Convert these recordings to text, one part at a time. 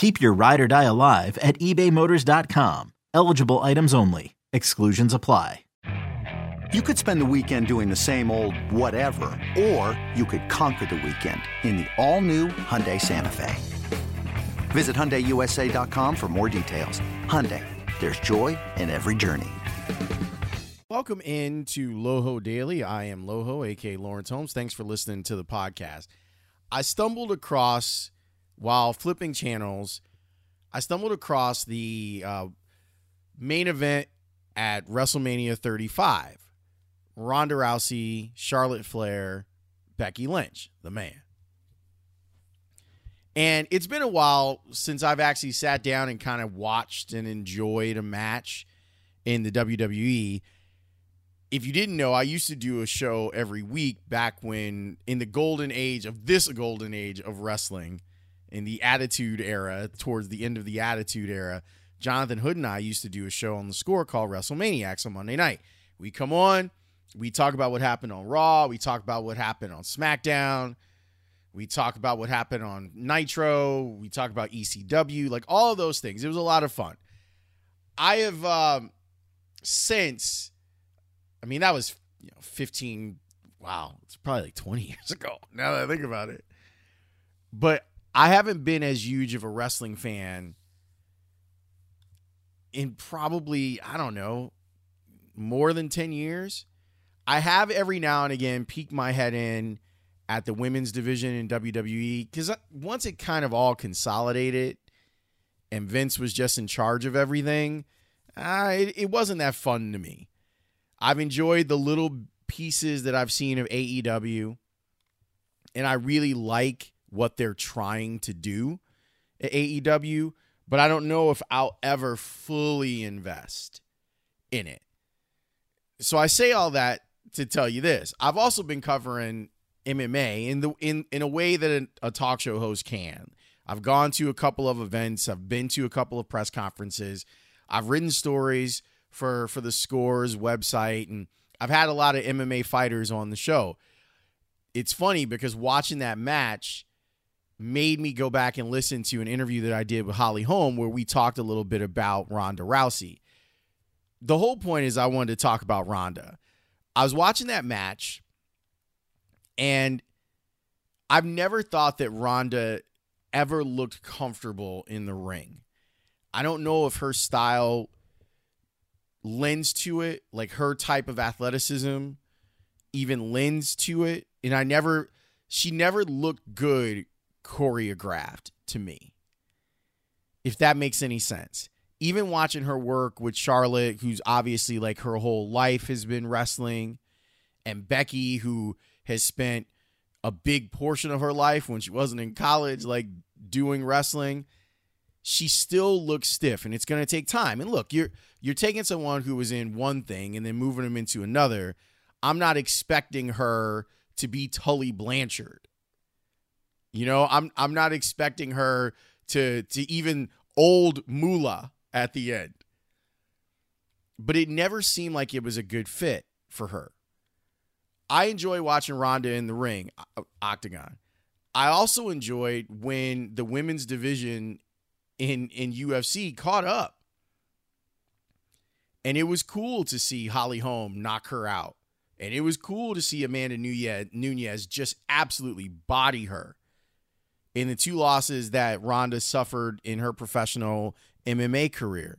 Keep your ride or die alive at ebaymotors.com. Eligible items only. Exclusions apply. You could spend the weekend doing the same old whatever, or you could conquer the weekend in the all-new Hyundai Santa Fe. Visit HyundaiUSA.com for more details. Hyundai, there's joy in every journey. Welcome into Loho Daily. I am Loho, aka Lawrence Holmes. Thanks for listening to the podcast. I stumbled across while flipping channels, I stumbled across the uh, main event at WrestleMania 35. Ronda Rousey, Charlotte Flair, Becky Lynch, the man. And it's been a while since I've actually sat down and kind of watched and enjoyed a match in the WWE. If you didn't know, I used to do a show every week back when, in the golden age of this golden age of wrestling, in the Attitude Era, towards the end of the Attitude Era, Jonathan Hood and I used to do a show on the score called WrestleManiacs on Monday night. We come on, we talk about what happened on Raw, we talk about what happened on SmackDown, we talk about what happened on Nitro, we talk about ECW, like all of those things. It was a lot of fun. I have um, since, I mean, that was you know 15. Wow, it's probably like 20 years ago. Now that I think about it, but I haven't been as huge of a wrestling fan in probably, I don't know, more than 10 years. I have every now and again peeked my head in at the women's division in WWE because once it kind of all consolidated and Vince was just in charge of everything, uh, it, it wasn't that fun to me. I've enjoyed the little pieces that I've seen of AEW, and I really like what they're trying to do at AEW, but I don't know if I'll ever fully invest in it. So I say all that to tell you this. I've also been covering MMA in the in in a way that a, a talk show host can. I've gone to a couple of events, I've been to a couple of press conferences. I've written stories for for the Scores website and I've had a lot of MMA fighters on the show. It's funny because watching that match made me go back and listen to an interview that I did with Holly Holm where we talked a little bit about Ronda Rousey. The whole point is I wanted to talk about Ronda. I was watching that match and I've never thought that Ronda ever looked comfortable in the ring. I don't know if her style lends to it, like her type of athleticism even lends to it. And I never, she never looked good choreographed to me. If that makes any sense. Even watching her work with Charlotte, who's obviously like her whole life has been wrestling, and Becky, who has spent a big portion of her life when she wasn't in college, like doing wrestling, she still looks stiff and it's going to take time. And look, you're you're taking someone who was in one thing and then moving them into another. I'm not expecting her to be Tully Blanchard. You know, I'm I'm not expecting her to to even old Moolah at the end. But it never seemed like it was a good fit for her. I enjoy watching Ronda in the ring, Octagon. I also enjoyed when the women's division in in UFC caught up. And it was cool to see Holly Holm knock her out. And it was cool to see Amanda Nunes just absolutely body her in the two losses that Ronda suffered in her professional MMA career.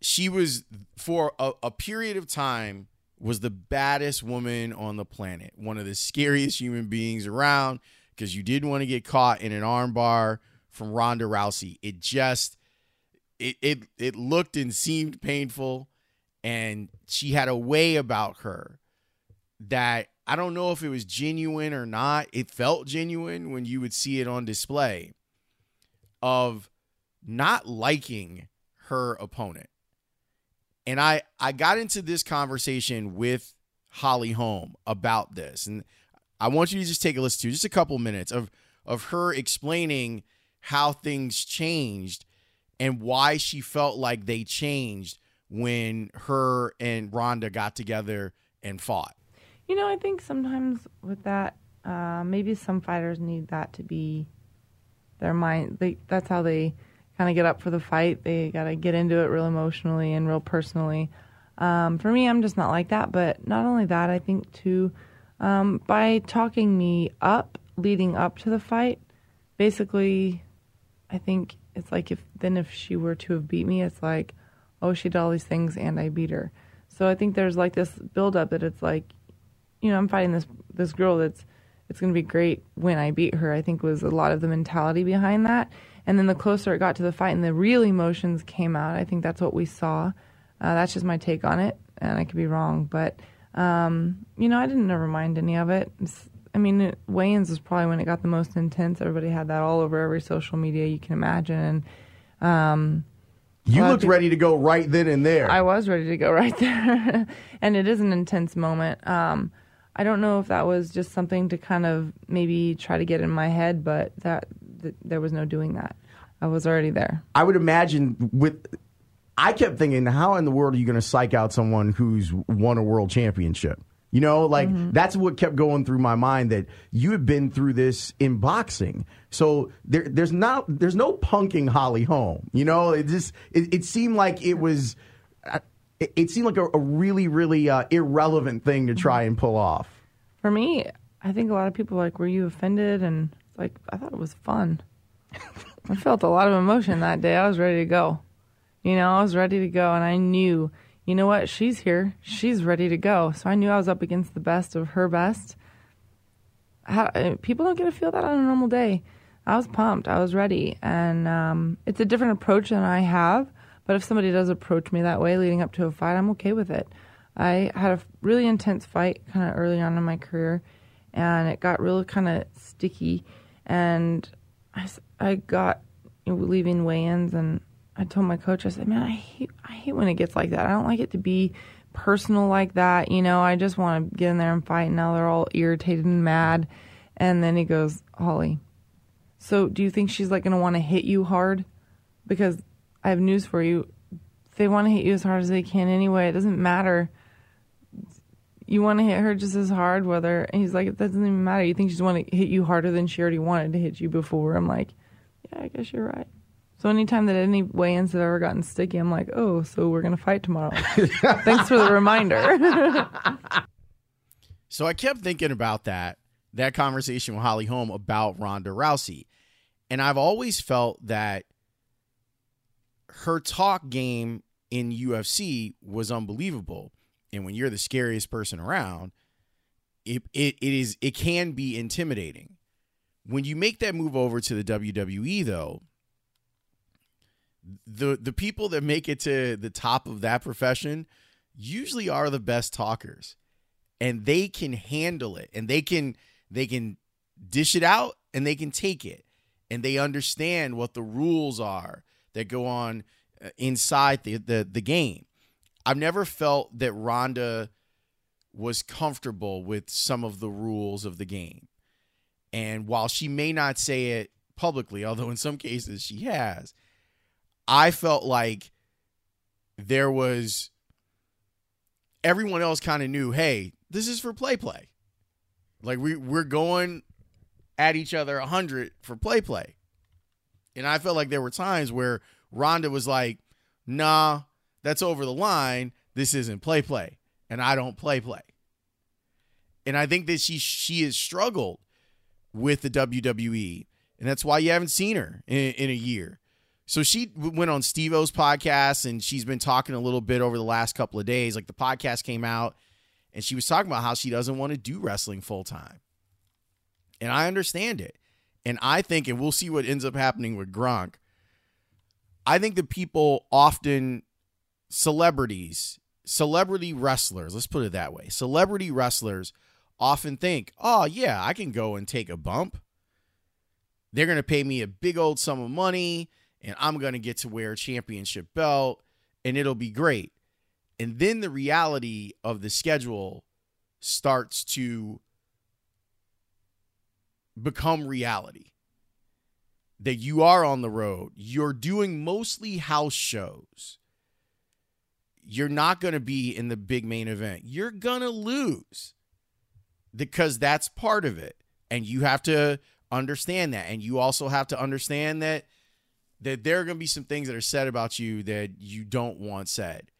She was, for a, a period of time, was the baddest woman on the planet, one of the scariest human beings around because you didn't want to get caught in an armbar from Ronda Rousey. It just it it it looked and seemed painful and she had a way about her that I don't know if it was genuine or not. It felt genuine when you would see it on display of not liking her opponent. And I I got into this conversation with Holly Holm about this. And I want you to just take a listen to just a couple minutes of of her explaining how things changed and why she felt like they changed when her and Ronda got together and fought. You know, I think sometimes with that, uh, maybe some fighters need that to be their mind. They, that's how they kind of get up for the fight. They got to get into it real emotionally and real personally. Um, for me, I'm just not like that. But not only that, I think too, um, by talking me up leading up to the fight, basically, I think it's like if then if she were to have beat me, it's like, oh, she did all these things and I beat her. So I think there's like this build up that it's like, you know, I'm fighting this this girl that's it's going to be great when I beat her. I think was a lot of the mentality behind that. And then the closer it got to the fight and the real emotions came out, I think that's what we saw. Uh, that's just my take on it, and I could be wrong, but um, you know, I didn't never mind any of it. It's, I mean, it, weigh-ins was probably when it got the most intense. Everybody had that all over every social media you can imagine. And um, you looked people, ready to go right then and there. I was ready to go right there, and it is an intense moment. Um, I don't know if that was just something to kind of maybe try to get in my head, but that, that there was no doing that. I was already there. I would imagine with I kept thinking, how in the world are you going to psych out someone who's won a world championship? You know, like mm-hmm. that's what kept going through my mind that you had been through this in boxing. So there, there's not, there's no punking Holly Holm. You know, it just, it, it seemed like it was, uh, it, it seemed like a, a really, really uh, irrelevant thing to try and pull off. For me, I think a lot of people like, were you offended? And like, I thought it was fun. I felt a lot of emotion that day. I was ready to go. You know, I was ready to go, and I knew you know what? She's here. She's ready to go. So I knew I was up against the best of her best. How, uh, people don't get to feel that on a normal day. I was pumped. I was ready. And um, it's a different approach than I have. But if somebody does approach me that way leading up to a fight, I'm okay with it. I had a really intense fight kind of early on in my career, and it got really kind of sticky. And I, I got you know, leaving weigh ins, and I told my coach, I said, man, I hate, I hate when it gets like that. I don't like it to be personal like that. You know, I just want to get in there and fight. And Now they're all irritated and mad. And then he goes, Holly, so do you think she's like going to want to hit you hard? Because I have news for you. They want to hit you as hard as they can anyway. It doesn't matter. You want to hit her just as hard, whether he's like, it doesn't even matter. You think she's want to hit you harder than she already wanted to hit you before? I'm like, yeah, I guess you're right. So anytime that any weigh-ins have ever gotten sticky, I'm like, oh, so we're gonna fight tomorrow. Thanks for the reminder. so I kept thinking about that that conversation with Holly Holm about Ronda Rousey, and I've always felt that her talk game in UFC was unbelievable. And when you're the scariest person around, it, it, it is it can be intimidating. When you make that move over to the WWE though, the the people that make it to the top of that profession usually are the best talkers and they can handle it and they can they can dish it out and they can take it and they understand what the rules are that go on uh, inside the the, the game i've never felt that ronda was comfortable with some of the rules of the game and while she may not say it publicly although in some cases she has I felt like there was everyone else kind of knew, hey, this is for play play. Like we we're going at each other a hundred for play play. And I felt like there were times where Ronda was like, nah, that's over the line. This isn't play play. And I don't play play. And I think that she she has struggled with the WWE. And that's why you haven't seen her in, in a year. So she went on Steve-O's podcast and she's been talking a little bit over the last couple of days. Like the podcast came out And she was talking about how she doesn't want to do wrestling full time. And I understand it. And I think, and we'll see what ends up happening with Gronk. I think that people often, celebrities, celebrity wrestlers, let's put it that way, celebrity wrestlers often think, oh, yeah, I can go and take a bump. They're going to pay me a big old sum of money, and I'm going to get to wear a championship belt, and it'll be great. And then the reality of the schedule starts to become reality. That you are on the road, you're doing mostly house shows. You're not going to be in the big main event. You're going to lose because that's part of it. And you have to understand that. And you also have to understand that that there are going to be some things that are said about you that you don't want said.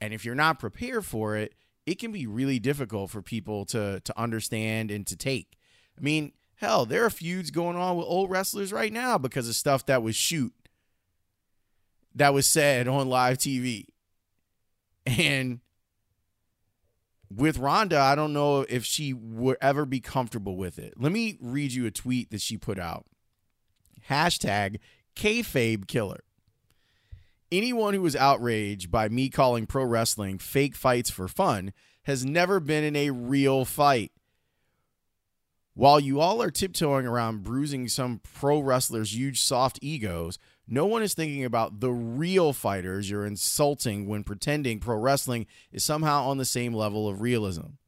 And if you're not prepared for it, it can be really difficult for people to to understand and to take. I mean, hell, there are feuds going on with old wrestlers right now because of stuff that was shoot that was said on live TV. And with Ronda, I don't know if she would ever be comfortable with it. Let me read you a tweet that she put out. Hashtag kayfabe killer. Anyone who was outraged by me calling pro wrestling fake fights for fun has never been in a real fight. While you all are tiptoeing around bruising some pro wrestlers' huge soft egos, no one is thinking about the real fighters you're insulting when pretending pro wrestling is somehow on the same level of realism.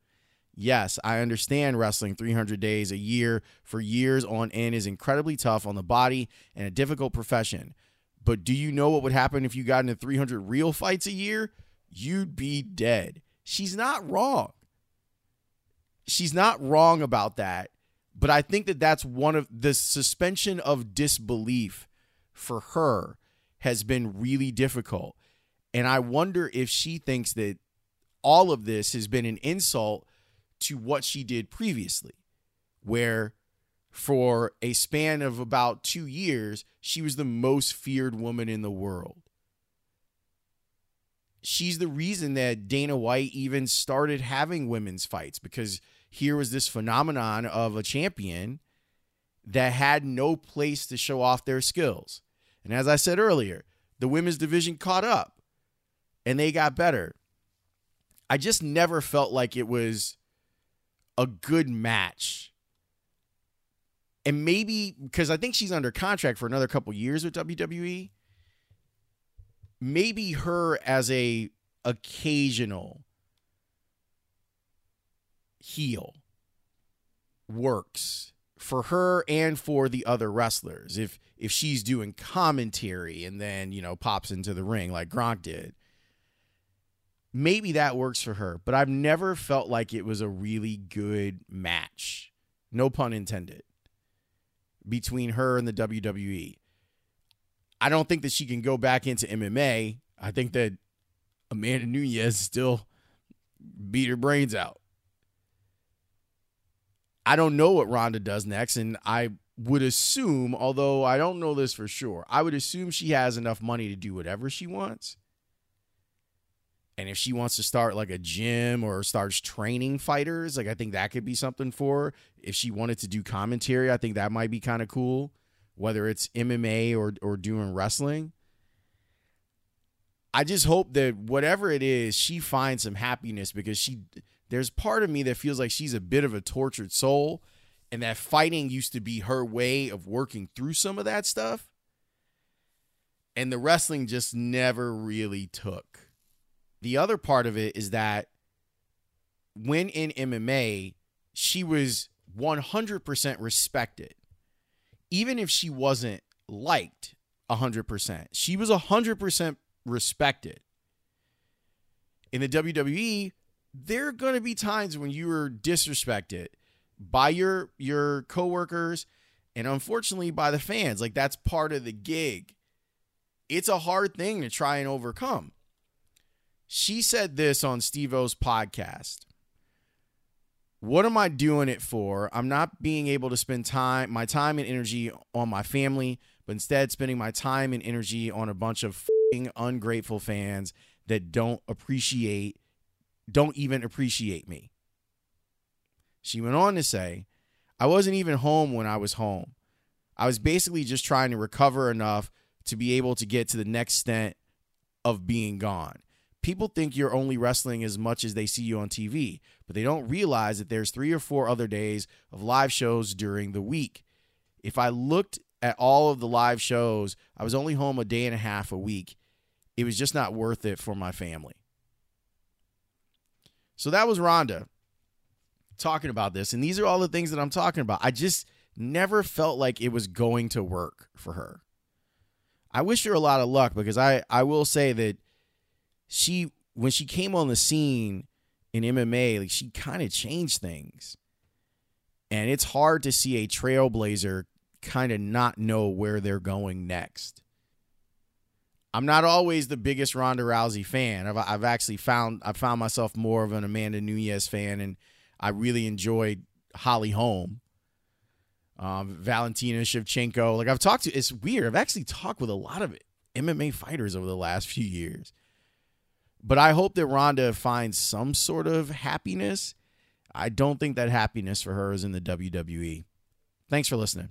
Yes, I understand wrestling 300 days a year for years on end is incredibly tough on the body and a difficult profession. But do you know what would happen if you got into 300 real fights a year? You'd be dead. She's not wrong. She's not wrong about that. But I think that that's one of the suspension of disbelief for her has been really difficult. And I wonder if she thinks that all of this has been an insult to what she did previously, where for a span of about two years, she was the most feared woman in the world. She's the reason that Dana White even started having women's fights because here was this phenomenon of a champion that had no place to show off their skills. And as I said earlier, the women's division caught up and they got better. I just never felt like it was a good match. And maybe because I think she's under contract for another couple years with WWE, maybe her as a occasional heel works for her and for the other wrestlers. If if she's doing commentary and then, you know, pops into the ring like Gronk did, maybe that works for her, but I've never felt like it was a really good match. No pun intended. Between her and the WWE. I don't think that she can go back into MMA. I think that Amanda Nunes still beat her brains out. I don't know what Ronda does next, and I would assume, although I don't know this for sure, I would assume she has enough money to do whatever she wants. And if she wants to start like a gym or starts training fighters, like I think that could be something for her. If she wanted to do commentary, I think that might be kind of cool, whether it's MMA or or doing wrestling. I just hope that whatever it is, she finds some happiness because she there's part of me that feels like she's a bit of a tortured soul and that fighting used to be her way of working through some of that stuff. And the wrestling just never really took. The other part of it is that when in MMA, she was 100% respected. Even if she wasn't liked 100%, she was 100% respected. In the WWE, there are going to be times when you are disrespected by your your coworkers and unfortunately by the fans. Like that's part of the gig. It's a hard thing to try and overcome. She said this on Steve-O's podcast. What am I doing it for? I'm not being able to spend time, my time and energy on my family, but instead spending my time and energy on a bunch of ungrateful fans that don't appreciate don't even appreciate me. She went on to say, I wasn't even home when I was home. I was basically just trying to recover enough to be able to get to the next stint of being gone. People think you're only wrestling as much as they see you on TV, but they don't realize that there's three or four other days of live shows during the week. If I looked at all of the live shows, I was only home a day and a half a week. It was just not worth it for my family. So that was Ronda talking about this. And these are all the things that I'm talking about. I just never felt like it was going to work for her. I wish her a lot of luck because I, I will say that she when she came on the scene in MMA, like she kind of changed things. And it's hard to see a trailblazer kind of not know where they're going next. I'm not always the biggest Ronda Rousey fan. I've, I've actually found I found myself more of an Amanda Nunes fan, and I really enjoyed Holly Holm, um, Valentina Shevchenko. Like I've talked to, it's weird. I've actually talked with a lot of MMA fighters over the last few years. But I hope that Ronda finds some sort of happiness. I don't think that happiness for her is in the WWE. Thanks for listening.